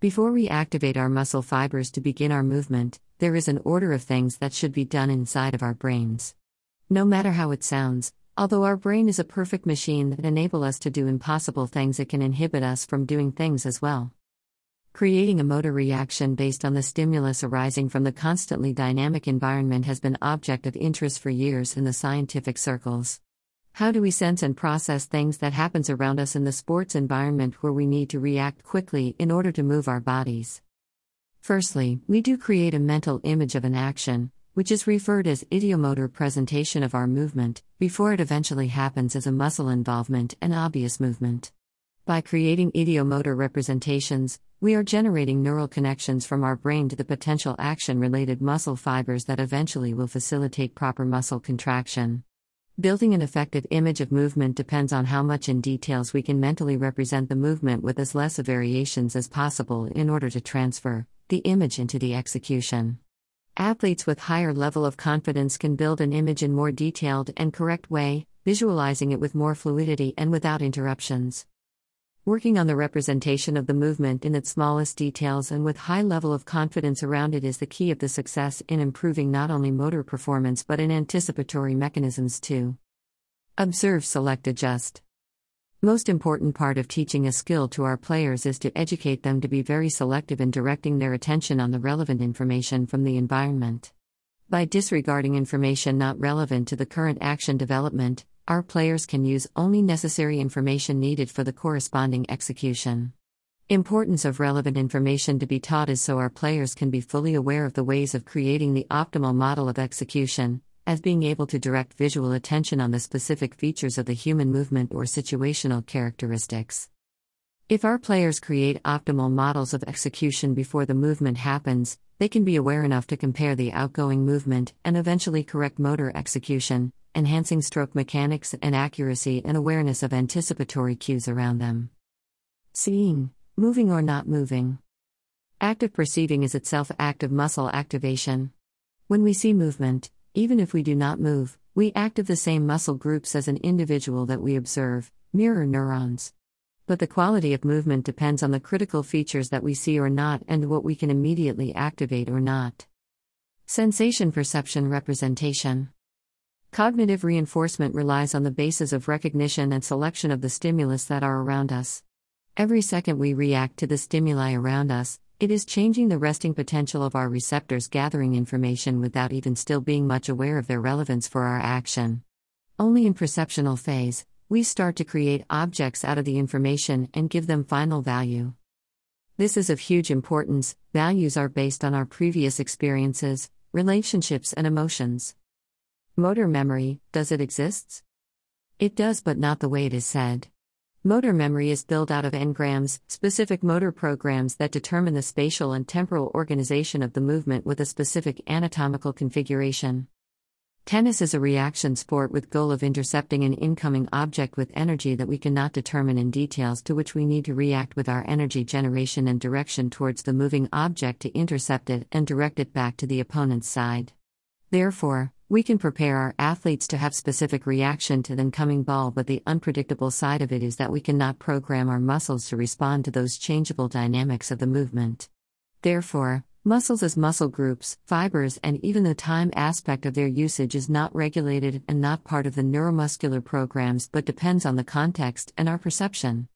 Before we activate our muscle fibers to begin our movement, there is an order of things that should be done inside of our brains. No matter how it sounds, although our brain is a perfect machine that enable us to do impossible things, it can inhibit us from doing things as well. Creating a motor reaction based on the stimulus arising from the constantly dynamic environment has been object of interest for years in the scientific circles. How do we sense and process things that happens around us in the sports environment where we need to react quickly in order to move our bodies? Firstly, we do create a mental image of an action, which is referred as ideomotor presentation of our movement, before it eventually happens as a muscle involvement and obvious movement. By creating ideomotor representations, we are generating neural connections from our brain to the potential action related muscle fibers that eventually will facilitate proper muscle contraction. Building an effective image of movement depends on how much in details we can mentally represent the movement with as less variations as possible in order to transfer the image into the execution. Athletes with higher level of confidence can build an image in more detailed and correct way, visualizing it with more fluidity and without interruptions. Working on the representation of the movement in its smallest details and with high level of confidence around it is the key of the success in improving not only motor performance but in anticipatory mechanisms too. Observe, select, adjust. Most important part of teaching a skill to our players is to educate them to be very selective in directing their attention on the relevant information from the environment. By disregarding information not relevant to the current action development, our players can use only necessary information needed for the corresponding execution. Importance of relevant information to be taught is so our players can be fully aware of the ways of creating the optimal model of execution, as being able to direct visual attention on the specific features of the human movement or situational characteristics. If our players create optimal models of execution before the movement happens, they can be aware enough to compare the outgoing movement and eventually correct motor execution, enhancing stroke mechanics and accuracy and awareness of anticipatory cues around them. Seeing, moving or not moving. Active perceiving is itself active muscle activation. When we see movement, even if we do not move, we active the same muscle groups as an individual that we observe, mirror neurons. But the quality of movement depends on the critical features that we see or not and what we can immediately activate or not. Sensation perception representation. Cognitive reinforcement relies on the basis of recognition and selection of the stimulus that are around us. Every second we react to the stimuli around us, it is changing the resting potential of our receptors gathering information without even still being much aware of their relevance for our action. Only in perceptual phase, we start to create objects out of the information and give them final value. This is of huge importance. Values are based on our previous experiences, relationships, and emotions. Motor memory, does it exist? It does, but not the way it is said. Motor memory is built out of engrams, specific motor programs that determine the spatial and temporal organization of the movement with a specific anatomical configuration. Tennis is a reaction sport with goal of intercepting an incoming object with energy that we cannot determine in details to which we need to react with our energy generation and direction towards the moving object to intercept it and direct it back to the opponent's side. Therefore, we can prepare our athletes to have specific reaction to the incoming ball, but the unpredictable side of it is that we cannot program our muscles to respond to those changeable dynamics of the movement. Therefore, muscles as muscle groups, fibers, and even the time aspect of their usage is not regulated and not part of the neuromuscular programs but depends on the context and our perception.